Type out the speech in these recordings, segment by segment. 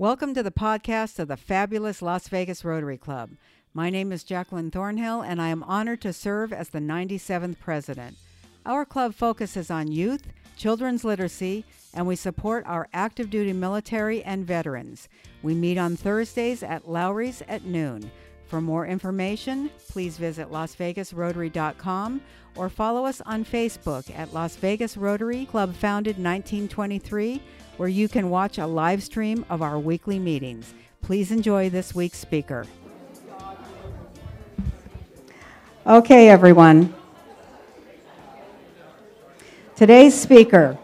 Welcome to the podcast of the fabulous Las Vegas Rotary Club. My name is Jacqueline Thornhill, and I am honored to serve as the 97th president. Our club focuses on youth, children's literacy, and we support our active duty military and veterans. We meet on Thursdays at Lawry's at noon. For more information, please visit lasvegasrotary.com or follow us on Facebook at Las Vegas Rotary Club founded 1923 where you can watch a live stream of our weekly meetings. Please enjoy this week's speaker. Okay, everyone. Today's speaker.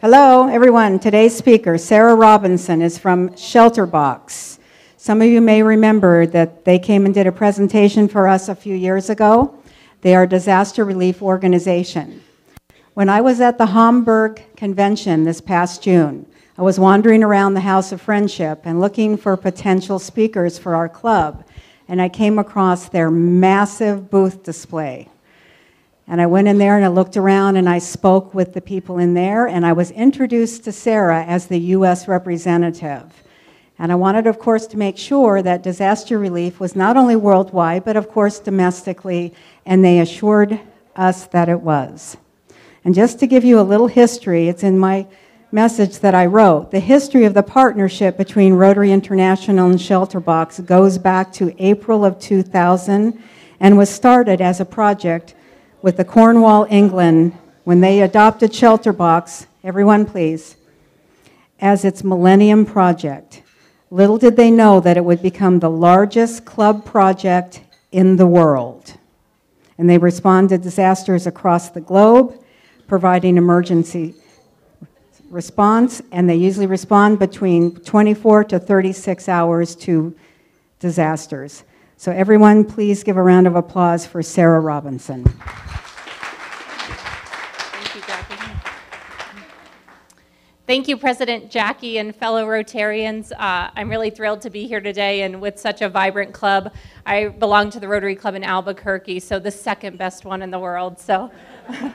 Hello, everyone. Today's speaker, Sarah Robinson, is from Shelterbox. Some of you may remember that they came and did a presentation for us a few years ago. They are a disaster relief organization. When I was at the Hamburg convention this past June, I was wandering around the House of Friendship and looking for potential speakers for our club, and I came across their massive booth display. And I went in there and I looked around and I spoke with the people in there, and I was introduced to Sarah as the U.S. representative. And I wanted, of course, to make sure that disaster relief was not only worldwide, but of course domestically, and they assured us that it was. And just to give you a little history, it's in my message that I wrote. The history of the partnership between Rotary International and Shelterbox goes back to April of 2000 and was started as a project with the Cornwall, England, when they adopted Shelterbox, everyone please, as its Millennium Project. Little did they know that it would become the largest club project in the world. And they respond to disasters across the globe, providing emergency response, and they usually respond between 24 to 36 hours to disasters. So, everyone, please give a round of applause for Sarah Robinson. Thank you, Jackie. Thank you, President Jackie and fellow Rotarians. Uh, I'm really thrilled to be here today and with such a vibrant club. I belong to the Rotary Club in Albuquerque, so the second best one in the world. So.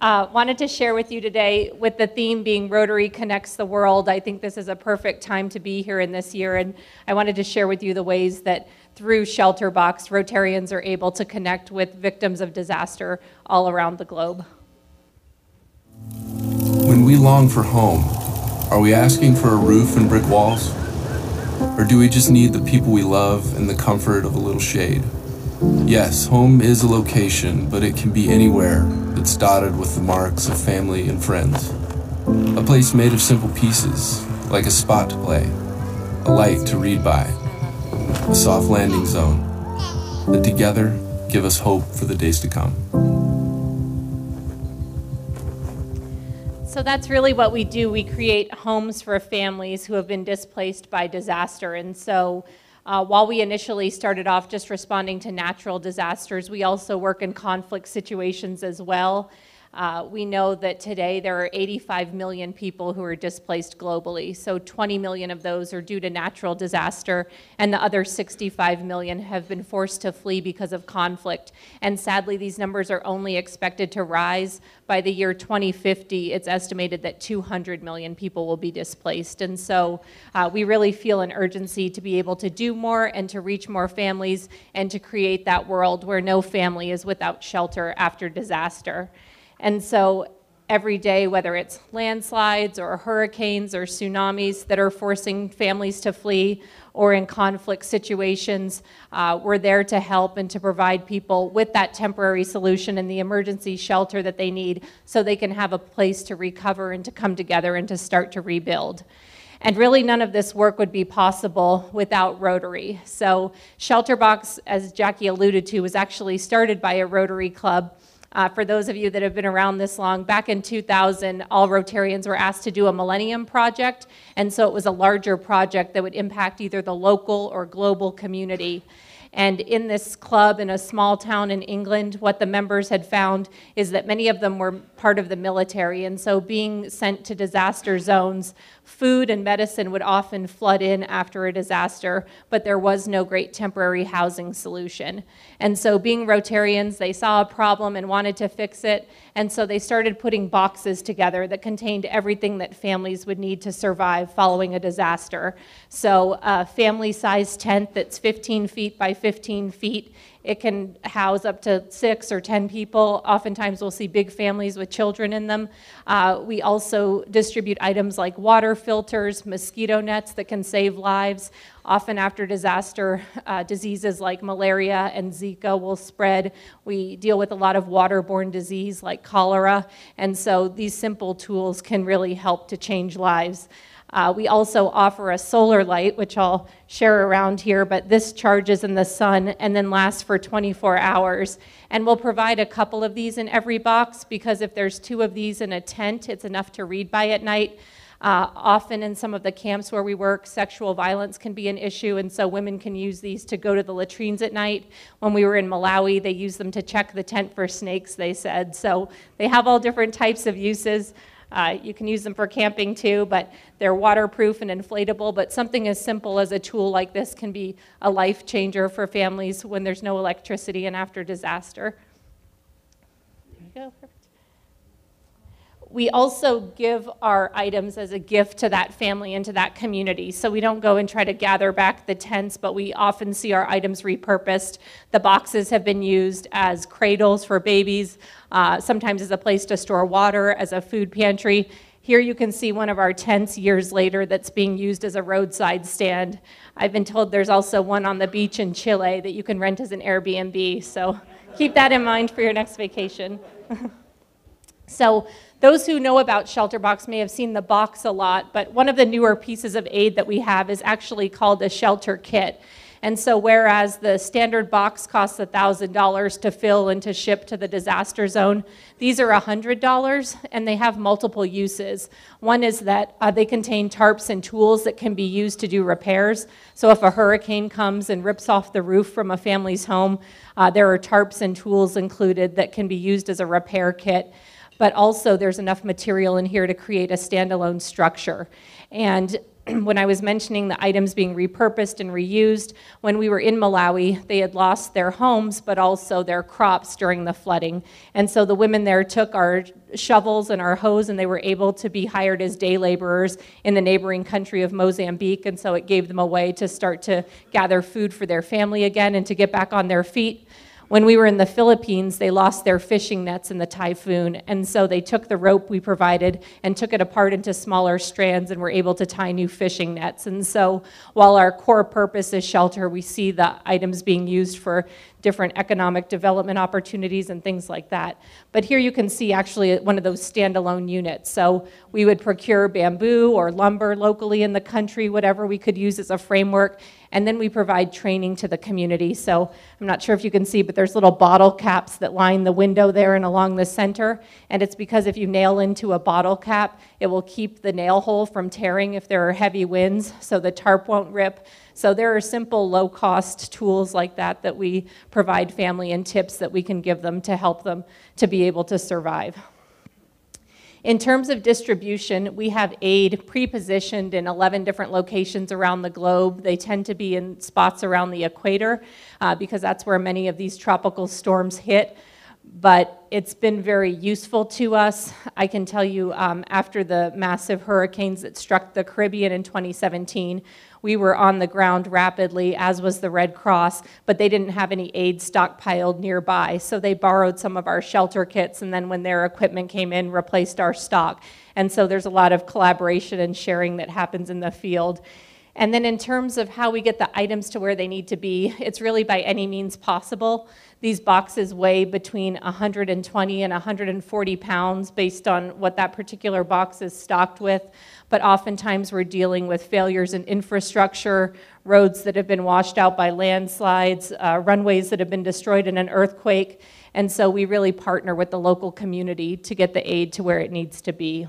Uh, wanted to share with you today, with the theme being Rotary Connects the World. I think this is a perfect time to be here in this year, and I wanted to share with you the ways that through Shelterbox, Rotarians are able to connect with victims of disaster all around the globe. When we long for home, are we asking for a roof and brick walls? Or do we just need the people we love and the comfort of a little shade? Yes, home is a location, but it can be anywhere that's dotted with the marks of family and friends. A place made of simple pieces, like a spot to play, a light to read by, a soft landing zone, that together give us hope for the days to come. So that's really what we do. We create homes for families who have been displaced by disaster. And so uh, while we initially started off just responding to natural disasters, we also work in conflict situations as well. Uh, we know that today there are 85 million people who are displaced globally. So 20 million of those are due to natural disaster, and the other 65 million have been forced to flee because of conflict. And sadly, these numbers are only expected to rise. By the year 2050, it's estimated that 200 million people will be displaced. And so uh, we really feel an urgency to be able to do more and to reach more families and to create that world where no family is without shelter after disaster. And so every day, whether it's landslides or hurricanes or tsunamis that are forcing families to flee or in conflict situations, uh, we're there to help and to provide people with that temporary solution and the emergency shelter that they need so they can have a place to recover and to come together and to start to rebuild. And really, none of this work would be possible without Rotary. So, Shelterbox, as Jackie alluded to, was actually started by a Rotary Club uh, for those of you that have been around this long, back in 2000, all Rotarians were asked to do a Millennium Project, and so it was a larger project that would impact either the local or global community. And in this club in a small town in England, what the members had found is that many of them were part of the military. And so, being sent to disaster zones, food and medicine would often flood in after a disaster, but there was no great temporary housing solution. And so, being Rotarians, they saw a problem and wanted to fix it. And so, they started putting boxes together that contained everything that families would need to survive following a disaster. So, a family sized tent that's 15 feet by 15 feet. It can house up to six or 10 people. Oftentimes, we'll see big families with children in them. Uh, we also distribute items like water filters, mosquito nets that can save lives. Often, after disaster, uh, diseases like malaria and Zika will spread. We deal with a lot of waterborne disease like cholera, and so these simple tools can really help to change lives. Uh, we also offer a solar light, which I'll share around here, but this charges in the sun and then lasts for 24 hours. And we'll provide a couple of these in every box because if there's two of these in a tent, it's enough to read by at night. Uh, often in some of the camps where we work, sexual violence can be an issue, and so women can use these to go to the latrines at night. When we were in Malawi, they used them to check the tent for snakes, they said. So they have all different types of uses. Uh, you can use them for camping too, but they're waterproof and inflatable. But something as simple as a tool like this can be a life changer for families when there's no electricity and after disaster. There you go. We also give our items as a gift to that family and to that community. So we don't go and try to gather back the tents, but we often see our items repurposed. The boxes have been used as cradles for babies, uh, sometimes as a place to store water, as a food pantry. Here you can see one of our tents years later that's being used as a roadside stand. I've been told there's also one on the beach in Chile that you can rent as an Airbnb, so keep that in mind for your next vacation. so those who know about Shelterbox may have seen the box a lot, but one of the newer pieces of aid that we have is actually called a shelter kit. And so, whereas the standard box costs $1,000 to fill and to ship to the disaster zone, these are $100 and they have multiple uses. One is that uh, they contain tarps and tools that can be used to do repairs. So, if a hurricane comes and rips off the roof from a family's home, uh, there are tarps and tools included that can be used as a repair kit but also there's enough material in here to create a standalone structure. And when I was mentioning the items being repurposed and reused, when we were in Malawi, they had lost their homes, but also their crops during the flooding. And so the women there took our shovels and our hose, and they were able to be hired as day laborers in the neighboring country of Mozambique. And so it gave them a way to start to gather food for their family again and to get back on their feet. When we were in the Philippines, they lost their fishing nets in the typhoon, and so they took the rope we provided and took it apart into smaller strands and were able to tie new fishing nets. And so while our core purpose is shelter, we see the items being used for different economic development opportunities and things like that. But here you can see actually one of those standalone units. So we would procure bamboo or lumber locally in the country, whatever we could use as a framework, and then we provide training to the community. So I'm not sure if you can see, but there's little bottle caps that line the window there and along the center. And it's because if you nail into a bottle cap, it will keep the nail hole from tearing if there are heavy winds, so the tarp won't rip. So there are simple, low cost tools like that that we provide family and tips that we can give them to help them to be able to survive. In terms of distribution, we have aid pre positioned in 11 different locations around the globe. They tend to be in spots around the equator uh, because that's where many of these tropical storms hit. But it's been very useful to us. I can tell you um, after the massive hurricanes that struck the Caribbean in 2017, we were on the ground rapidly, as was the Red Cross, but they didn't have any aid stockpiled nearby. So they borrowed some of our shelter kits, and then when their equipment came in, replaced our stock. And so there's a lot of collaboration and sharing that happens in the field. And then, in terms of how we get the items to where they need to be, it's really by any means possible. These boxes weigh between 120 and 140 pounds based on what that particular box is stocked with but oftentimes we're dealing with failures in infrastructure, roads that have been washed out by landslides, uh, runways that have been destroyed in an earthquake. And so we really partner with the local community to get the aid to where it needs to be.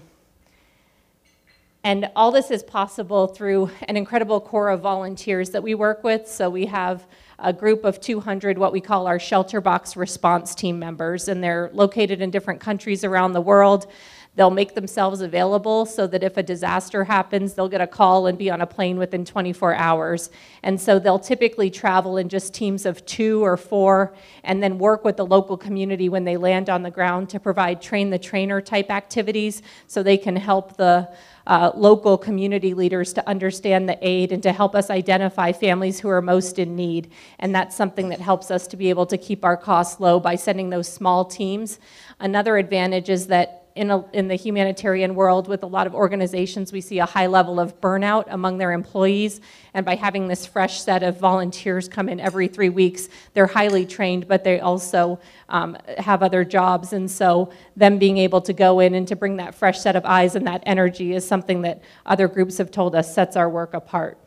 And all this is possible through an incredible core of volunteers that we work with. So we have a group of 200, what we call our shelter box response team members, and they're located in different countries around the world. They'll make themselves available so that if a disaster happens, they'll get a call and be on a plane within 24 hours. And so they'll typically travel in just teams of two or four and then work with the local community when they land on the ground to provide train the trainer type activities so they can help the uh, local community leaders to understand the aid and to help us identify families who are most in need. And that's something that helps us to be able to keep our costs low by sending those small teams. Another advantage is that in, a, in the humanitarian world with a lot of organizations, we see a high level of burnout among their employees. And by having this fresh set of volunteers come in every three weeks, they're highly trained, but they also um, have other jobs. And so, them being able to go in and to bring that fresh set of eyes and that energy is something that other groups have told us sets our work apart.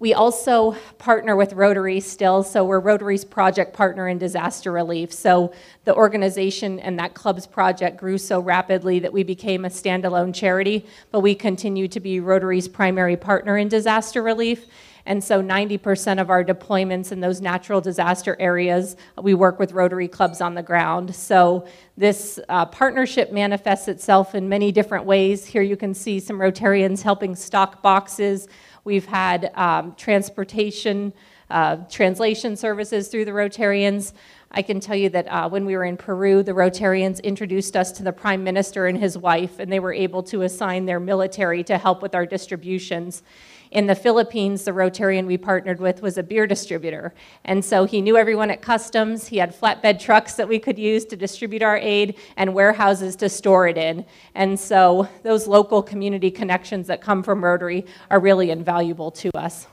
We also partner with Rotary still, so we're Rotary's project partner in disaster relief. So the organization and that club's project grew so rapidly that we became a standalone charity, but we continue to be Rotary's primary partner in disaster relief. And so 90% of our deployments in those natural disaster areas, we work with Rotary clubs on the ground. So this uh, partnership manifests itself in many different ways. Here you can see some Rotarians helping stock boxes We've had um, transportation, uh, translation services through the Rotarians. I can tell you that uh, when we were in Peru, the Rotarians introduced us to the Prime Minister and his wife, and they were able to assign their military to help with our distributions. In the Philippines, the Rotarian we partnered with was a beer distributor. And so he knew everyone at customs. He had flatbed trucks that we could use to distribute our aid and warehouses to store it in. And so those local community connections that come from Rotary are really invaluable to us.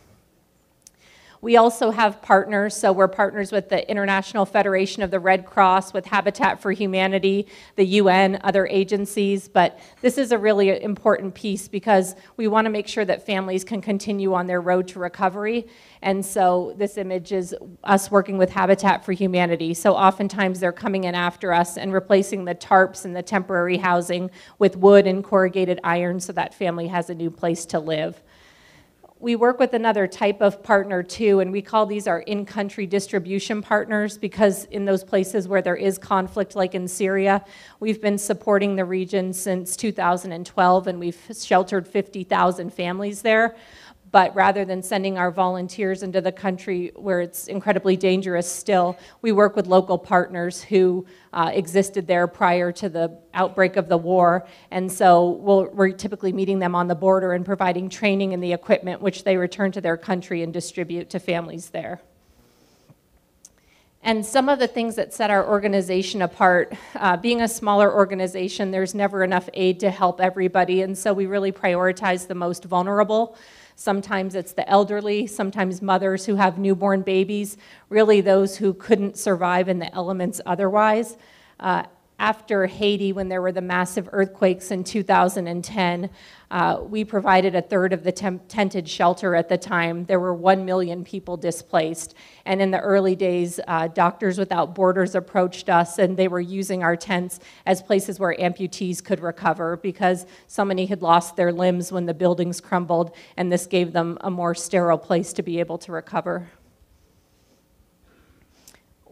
We also have partners, so we're partners with the International Federation of the Red Cross, with Habitat for Humanity, the UN, other agencies, but this is a really important piece because we want to make sure that families can continue on their road to recovery. And so this image is us working with Habitat for Humanity. So oftentimes they're coming in after us and replacing the tarps and the temporary housing with wood and corrugated iron so that family has a new place to live we work with another type of partner too, and we call these our in country distribution partners because in those places where there is conflict, like in Syria, we've been supporting the region since 2012 and we've sheltered 50,000 families there but rather than sending our volunteers into the country where it's incredibly dangerous still, we work with local partners who uh, existed there prior to the outbreak of the war. And so we we are typically meeting them on the border and providing training and the equipment which they return to their country and distribute to families there. And some of the things that set our organization apart, uh, being a smaller organization, there's never enough aid to help everybody, and so we really prioritize the most vulnerable. Sometimes it's the elderly, sometimes mothers who have newborn babies, really those who couldn't survive in the elements otherwise. Uh, after Haiti, when there were the massive earthquakes in 2010, uh, we provided a third of the tented shelter at the time. There were 1 million people displaced. And in the early days, uh, Doctors Without Borders approached us and they were using our tents as places where amputees could recover because so many had lost their limbs when the buildings crumbled, and this gave them a more sterile place to be able to recover.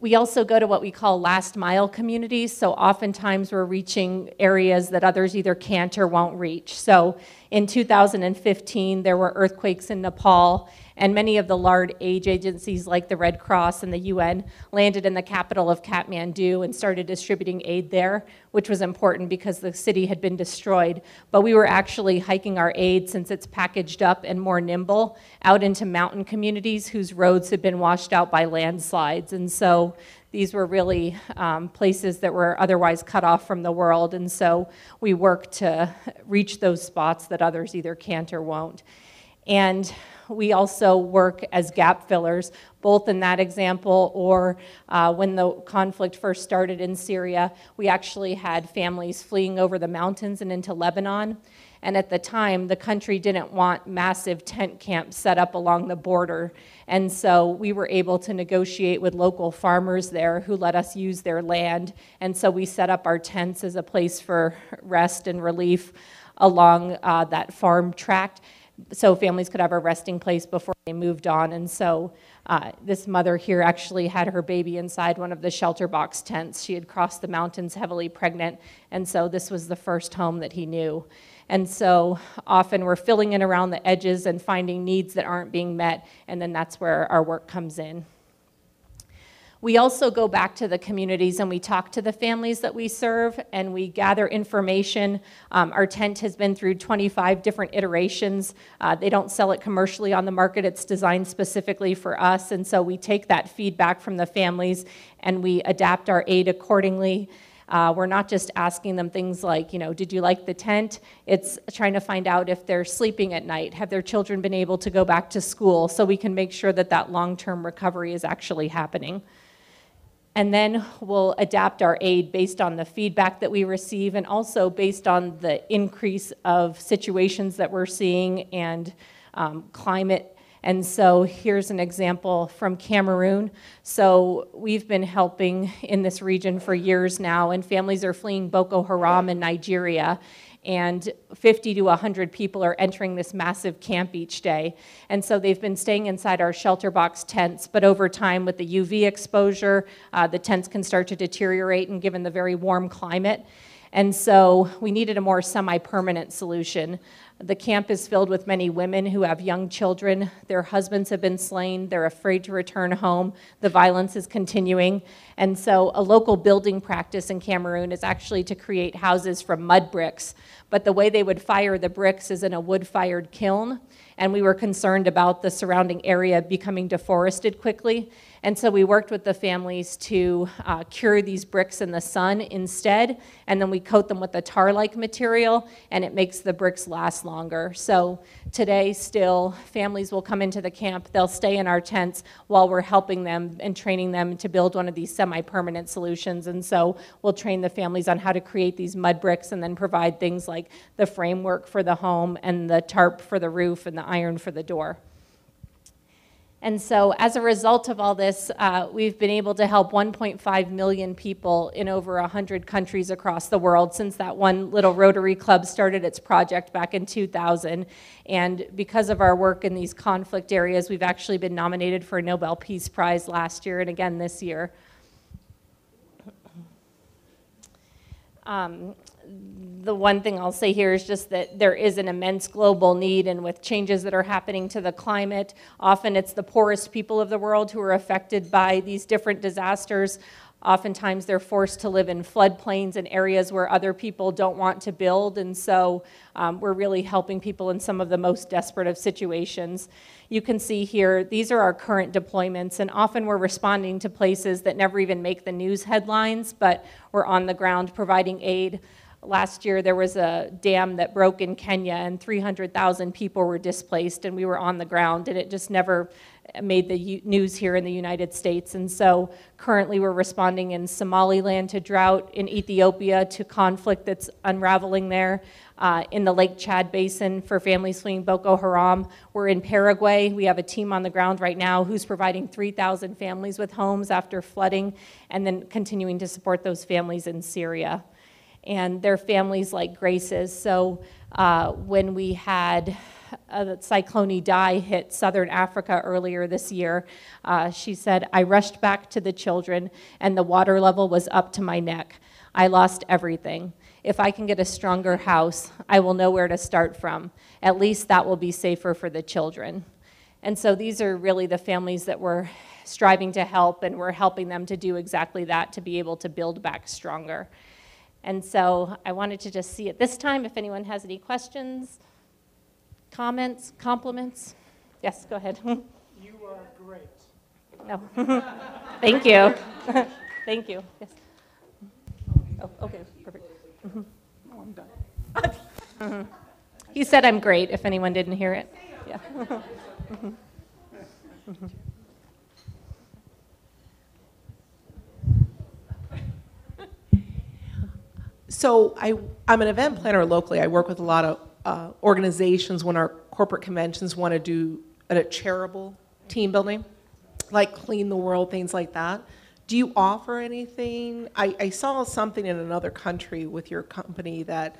We also go to what we call last mile communities. So oftentimes we're reaching areas that others either can't or won't reach. So in 2015, there were earthquakes in Nepal, and many of the large aid agencies like the Red Cross and the UN landed in the capital of Kathmandu and started distributing aid there, which was important because the city had been destroyed. But we were actually hiking our aid since it's packaged up and more nimble out into mountain communities whose roads had been washed out by landslides. And so these were really um, places that were otherwise cut off from the world. And so we work to reach those spots that others either can't or won't. And we also work as gap fillers, both in that example or uh, when the conflict first started in Syria, we actually had families fleeing over the mountains and into Lebanon. And at the time, the country didn't want massive tent camps set up along the border. And so we were able to negotiate with local farmers there who let us use their land. And so we set up our tents as a place for rest and relief along uh, that farm tract so families could have a resting place before they moved on. And so uh, this mother here actually had her baby inside one of the shelter box tents. She had crossed the mountains heavily pregnant, and so this was the first home that he knew. And so often we're filling in around the edges and finding needs that aren't being met, and then that's where our work comes in. We also go back to the communities and we talk to the families that we serve and we gather information. Um, our tent has been through 25 different iterations. Uh, they don't sell it commercially on the market, it's designed specifically for us. And so we take that feedback from the families and we adapt our aid accordingly. Uh, we're not just asking them things like, you know, did you like the tent? It's trying to find out if they're sleeping at night. Have their children been able to go back to school so we can make sure that that long term recovery is actually happening and then we'll adapt our aid based on the feedback that we receive and also based on the increase of situations that we're seeing and um, climate. And so here's an example from Cameroon. So we've been helping in this region for years now, and families are fleeing Boko Haram in Nigeria and 50 to 100 people are entering this massive camp each day. And so they've been staying inside our shelter box tents, but over time, with the UV exposure, uh, the tents can start to deteriorate, and given the very warm climate. And so we needed a more semi permanent solution. The camp is filled with many women who have young children. Their husbands have been slain. They're afraid to return home. The violence is continuing. And so, a local building practice in Cameroon is actually to create houses from mud bricks. But the way they would fire the bricks is in a wood fired kiln. And we were concerned about the surrounding area becoming deforested quickly. And so we worked with the families to uh, cure these bricks in the sun instead, and then we coat them with a tar like material, and it makes the bricks last longer. So today, still, families will come into the camp, they'll stay in our tents while we're helping them and training them to build one of these semi permanent solutions. And so we'll train the families on how to create these mud bricks and then provide things like the framework for the home and the tarp for the roof and the iron for the door. And so, as a result of all this, uh, we've been able to help 1.5 million people in over 100 countries across the world since that one little Rotary Club started its project back in 2000. And because of our work in these conflict areas, we've actually been nominated for a Nobel Peace Prize last year and again this year. Um, the one thing I'll say here is just that there is an immense global need, and with changes that are happening to the climate, often it's the poorest people of the world who are affected by these different disasters. Oftentimes, they're forced to live in floodplains and areas where other people don't want to build, and so um, we're really helping people in some of the most desperate of situations. You can see here, these are our current deployments, and often we're responding to places that never even make the news headlines, but we're on the ground providing aid. Last year, there was a dam that broke in Kenya, and 300,000 people were displaced, and we were on the ground, and it just never made the news here in the United States. And so, currently, we're responding in Somaliland to drought, in Ethiopia to conflict that's unraveling there, uh, in the Lake Chad Basin for families fleeing Boko Haram. We're in Paraguay. We have a team on the ground right now who's providing 3,000 families with homes after flooding, and then continuing to support those families in Syria and their families like Grace's. So uh, when we had uh, Cyclone Idai hit southern Africa earlier this year, uh, she said, I rushed back to the children and the water level was up to my neck. I lost everything. If I can get a stronger house, I will know where to start from. At least that will be safer for the children. And so these are really the families that we're striving to help, and we're helping them to do exactly that to be able to build back stronger. And so I wanted to just see at this time if anyone has any questions, comments, compliments. Yes, go ahead. You are great. No. Thank you. Thank you. Yes. Oh, okay, perfect. Oh, I'm done. Mm-hmm. He said I'm great, if anyone didn't hear it. Yeah. So I, I'm an event planner locally. I work with a lot of uh, organizations when our corporate conventions want to do a charitable team building, like Clean the World, things like that. Do you offer anything? I, I saw something in another country with your company that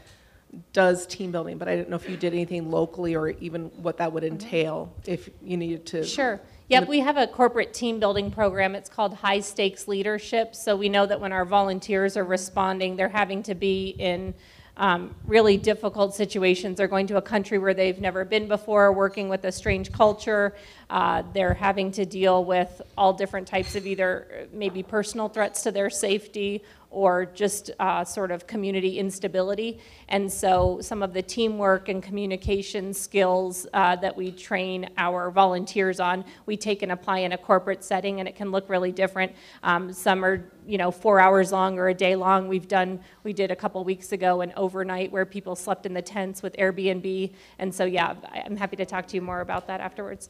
does team building, but I didn't know if you did anything locally or even what that would entail if you needed to. Sure. Yep, we have a corporate team building program. It's called High Stakes Leadership. So we know that when our volunteers are responding, they're having to be in um, really difficult situations. They're going to a country where they've never been before, working with a strange culture. Uh, they're having to deal with all different types of either maybe personal threats to their safety or just uh, sort of community instability. And so some of the teamwork and communication skills uh, that we train our volunteers on, we take and apply in a corporate setting, and it can look really different. Um, some are, you know, four hours long or a day long. We've done, we did a couple weeks ago an overnight where people slept in the tents with Airbnb. And so, yeah, I'm happy to talk to you more about that afterwards.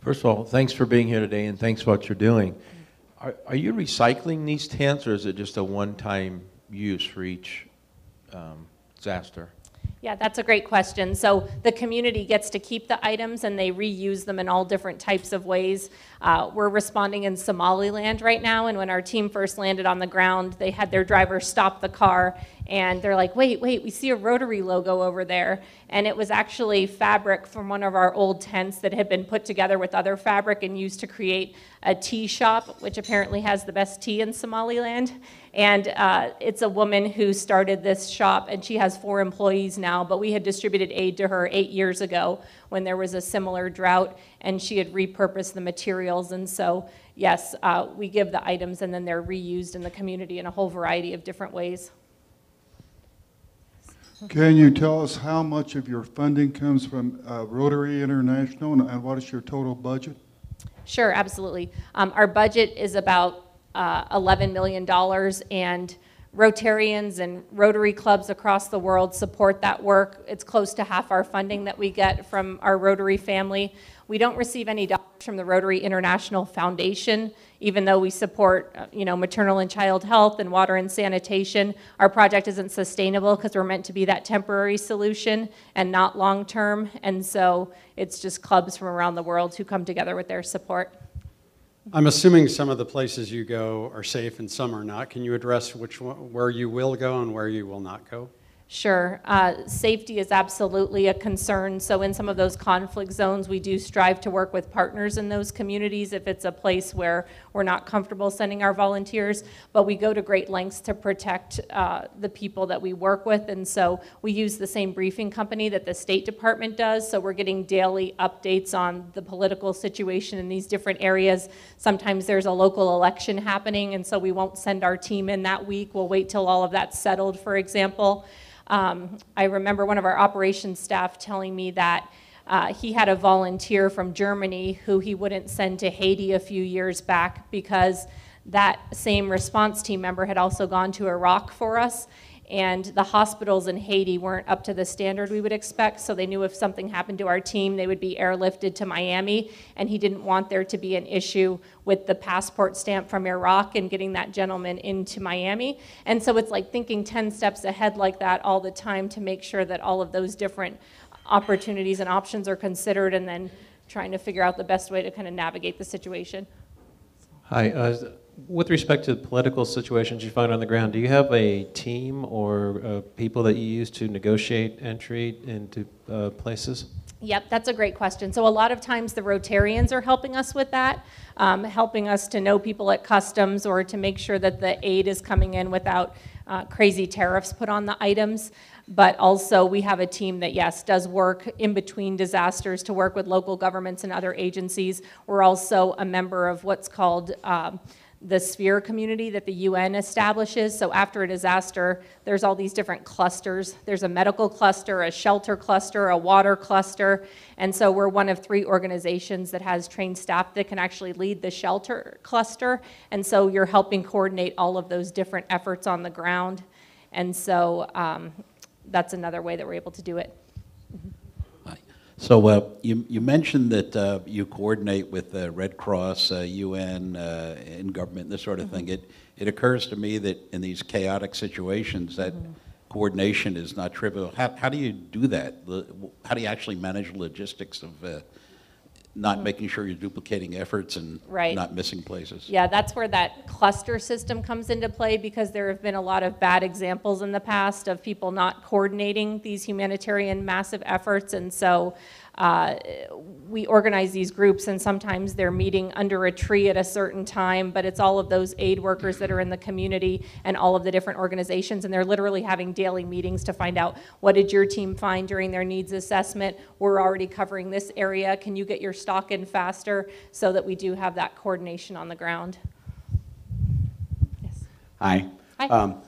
First of all, thanks for being here today, and thanks for what you're doing. Are, are you recycling these tents, or is it just a one-time use for each um, disaster? Yeah, that's a great question. So the community gets to keep the items and they reuse them in all different types of ways. Uh, we're responding in Somaliland right now, and when our team first landed on the ground, they had their driver stop the car and they're like, wait, wait, we see a Rotary logo over there. And it was actually fabric from one of our old tents that had been put together with other fabric and used to create a tea shop, which apparently has the best tea in Somaliland. And uh, it's a woman who started this shop, and she has four employees now. But we had distributed aid to her eight years ago when there was a similar drought, and she had repurposed the materials. And so, yes, uh, we give the items, and then they're reused in the community in a whole variety of different ways. Can you tell us how much of your funding comes from uh, Rotary International and- and what is your total budget? Sure, absolutely. Um, our budget is about uh, $11 million, and Rotarians and Rotary clubs across the world support that work. It's close to half our funding that we get from our Rotary family. We don't receive any dollars from the Rotary International Foundation, even though we support, uh, you know, maternal and child health and water and sanitation. Our project isn't sustainable because we're meant to be that temporary solution and not long-term. And so it's just clubs from around the world who come together with their support. I'm assuming some of the places you go are safe and some are not. Can you address which one, where you will go and where you will not go? Sure. Uh, safety is absolutely a concern. So, in some of those conflict zones, we do strive to work with partners in those communities if it's a place where we're not comfortable sending our volunteers. But we go to great lengths to protect uh, the people that we work with. And so, we use the same briefing company that the State Department does. So, we're getting daily updates on the political situation in these different areas. Sometimes there's a local election happening, and so we won't send our team in that week. We'll wait till all of that's settled, for example. Um, I remember one of our operations staff telling me that uh, he had a volunteer from Germany who he wouldn't send to Haiti a few years back because that same response team member had also gone to Iraq for us. And the hospitals in Haiti weren't up to the standard we would expect, so they knew if something happened to our team, they would be airlifted to Miami. And he didn't want there to be an issue with the passport stamp from Iraq and getting that gentleman into Miami. And so it's like thinking 10 steps ahead like that all the time to make sure that all of those different opportunities and options are considered and then trying to figure out the best way to kind of navigate the situation. Hi. Uh, with respect to political situations you find on the ground, do you have a team or uh, people that you use to negotiate entry into uh, places? Yep, that's a great question. So a lot of times the Rotarians are helping us with that, um, helping us to know people at customs or to make sure that the aid is coming in without uh, crazy tariffs put on the items. But also we have a team that, yes, does work in between disasters to work with local governments and other agencies. We're also a member of what's called um, the sphere community that the UN establishes. So after a disaster, there's all these different clusters. There's a medical cluster, a shelter cluster, a water cluster. And so we're one of three organizations that has trained staff that can actually lead the shelter cluster. And so you're helping coordinate all of those different efforts on the ground. And so um, that's another way that we're able to do it. So uh, you, you mentioned that uh, you coordinate with the Red Cross, uh, UN, uh, in government, this sort of thing. It, it occurs to me that in these chaotic situations, that coordination is not trivial. How, how do you do that? How do you actually manage logistics of, uh, not mm. making sure you're duplicating efforts and Right. not missing places. Yeah, that's where that cluster system comes into play because there have been a lot of bad examples in the past of people not coordinating these humanitarian massive efforts. And so uh, we organize these groups, and sometimes they're meeting under a tree at a certain time, but it's all of those aid workers that are in the community and all of the different organizations, and they're literally having daily meetings to find out what did your team find during their needs assessment? We're already covering this area. Can you get your stock in faster? So that we do have that coordination on the ground. Yes. Hi. Hi. Um,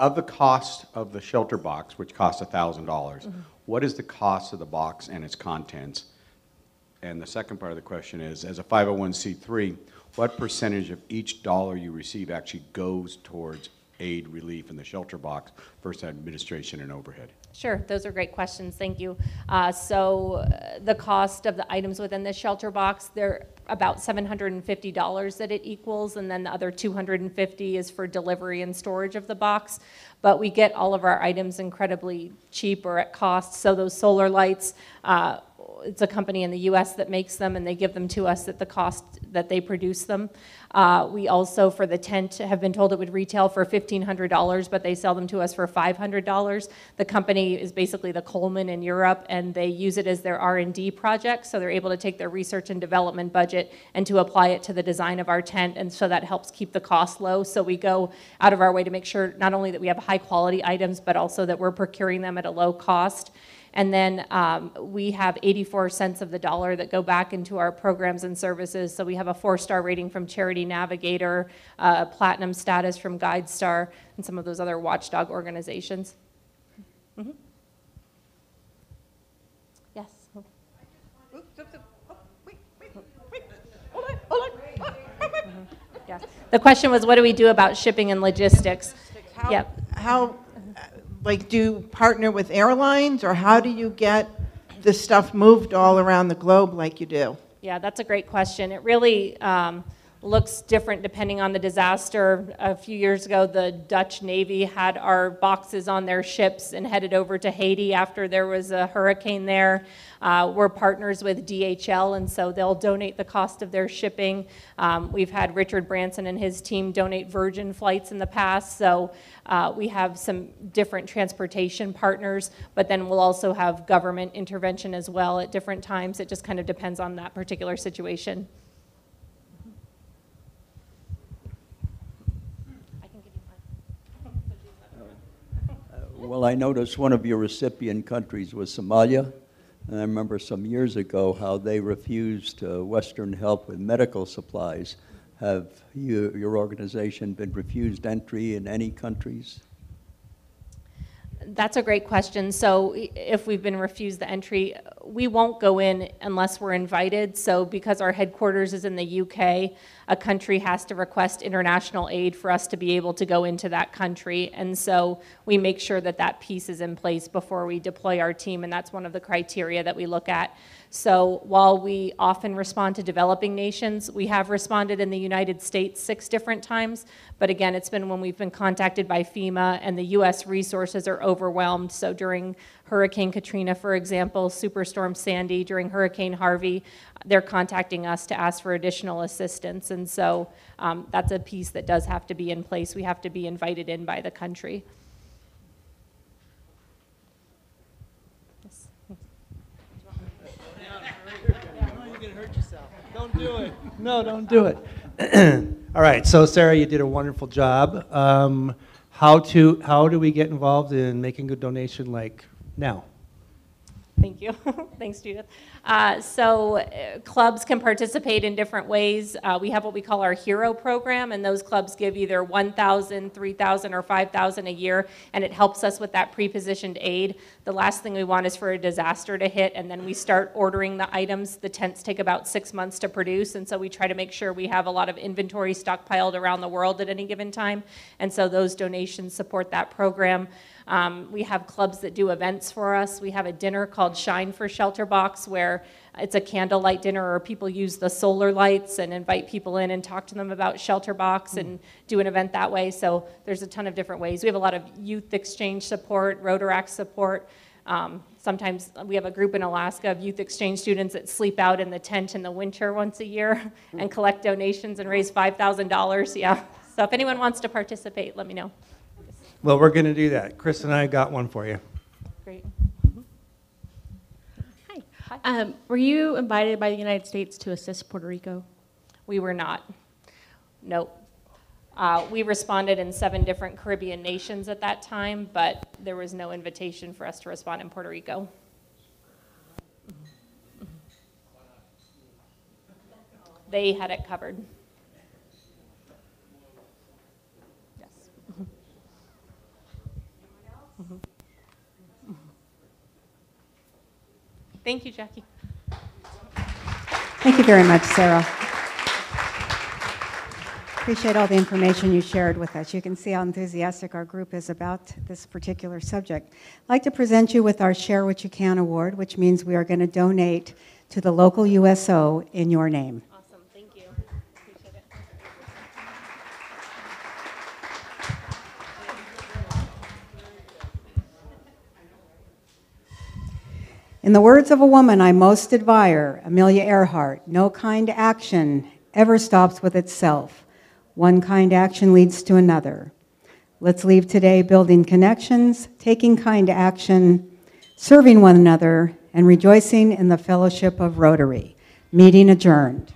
Of the cost of the shelter box, which costs $1,000, Mm-hmm. What is the cost of the box and its contents? And the second part of the question is, as a 501c3, what percentage of each dollar you receive actually goes towards aid relief in the shelter box versus administration and overhead? Sure, those are great questions, thank you. Uh, So uh, the cost of the items within the shelter box, they're about $750 that it equals, and then the other 250 is for delivery and storage of the box. But we get all of our items incredibly cheap or at cost, so those solar lights, uh, it's a company in the US that makes them, and they give them to us at the cost that they produce them. Uh, We also, for the tent, have been told it would retail for $1,500, but they sell them to us for $500. The company is basically the Coleman in Europe, and they use it as their R&D project, so they're able to take their research and development budget and to apply it to the design of our tent, and so that helps keep the cost low. So we go out of our way to make sure not only that we have high-quality items, but also that we're procuring them at a low cost. And then um, we have 84 cents of the dollar that go back into our programs and services. So we have a four-star rating from Charity Navigator, uh, platinum status from GuideStar, and some of those other watchdog organizations. Mhm. Yes. Yes. The question was, what do we do about shipping and logistics? How- Yep. How, like, do you partner with airlines, or how do you get the stuff moved all around the globe like you do? Yeah, that's a great question. It really um, looks different depending on the disaster. A few years ago, the Dutch Navy had our boxes on their ships and headed over to Haiti after there was a hurricane there. Uh, we're partners with DHL, and so they'll donate the cost of their shipping. Um, we've had Richard Branson and his team donate Virgin flights in the past, so uh, we have some different transportation partners, but then we'll also have government intervention as well at different times. It just kind of depends on that particular situation. Well, I noticed one of your recipient countries was Somalia. And I remember some years ago how they refused uh, Western help with medical supplies. Have you, your organization been refused entry in any countries? That's a great question. So if we've been refused the entry, we won't go in unless we're invited. So because our headquarters is in the UK, a country has to request international aid for us to be able to go into that country. And so we make sure that that piece is in place before we deploy our team, and that's one of the criteria that we look at. So while we often respond to developing nations, we have responded in the United States six different times. But again, it's been when we've been contacted by FEMA and the US resources are overwhelmed. So during Hurricane Katrina, for example, Superstorm Sandy, during Hurricane Harvey, they're contacting us to ask for additional assistance. And so um, that's a piece that does have to be in place. We have to be invited in by the country. Yes. You're gonna hurt yourself. Don't No, don't do it. All right, so Sarah, you did a wonderful job. Um, how to how do we get involved in making a donation like now? Thank you. Thanks, Judith. Uh, so uh, clubs can participate in different ways. Uh, we have what we call our Hero program, and those clubs give either 1,000, 3,000, or 5,000 a year, and it helps us with that pre-positioned aid. The last thing we want is for a disaster to hit, and then we start ordering the items. The tents take about six months to produce, and so we try to make sure we have a lot of inventory stockpiled around the world at any given time, and so those donations support that program. Um, we have clubs that do events for us. We have a dinner called Shine for Shelter Box where it's a candlelight dinner or people use the solar lights and invite people in and talk to them about Shelter Box and do an event that way. So there's a ton of different ways. We have a lot of youth exchange support, Rotaract support. Um, Sometimes we have a group in Alaska of youth exchange students that sleep out in the tent in the winter once a year and collect donations and raise $5,000. Yeah. So if anyone wants to participate, let me know. Well, we're going to do that. Chris and I got one for you. Great. Um, were you invited by the United States to assist Puerto Rico? We were not. Nope. Uh, we responded in seven different Caribbean nations at that time, but there was no invitation for us to respond in Puerto Rico. They had it covered. Yes. Thank you, Jackie. Thank you very much, Sarah. Appreciate all the information you shared with us. You can see how enthusiastic our group is about this particular subject. I'd like to present you with our Share What You Can award, which means we are going to donate to the local USO in your name. Awesome, thank you. Appreciate it. In the words of a woman I most admire, Amelia Earhart, no kind action ever stops with itself. One kind action leads to another. Let's leave today building connections, taking kind action, serving one another, and rejoicing in the fellowship of Rotary. Meeting adjourned.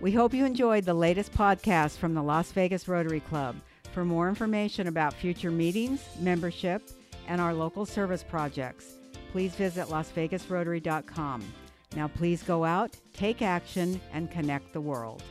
We hope you enjoyed the latest podcast from the Las Vegas Rotary Club. For more information about future meetings, membership, and our local service projects, please visit lasvegasrotary.com. Now, please go out, take action, and connect the world.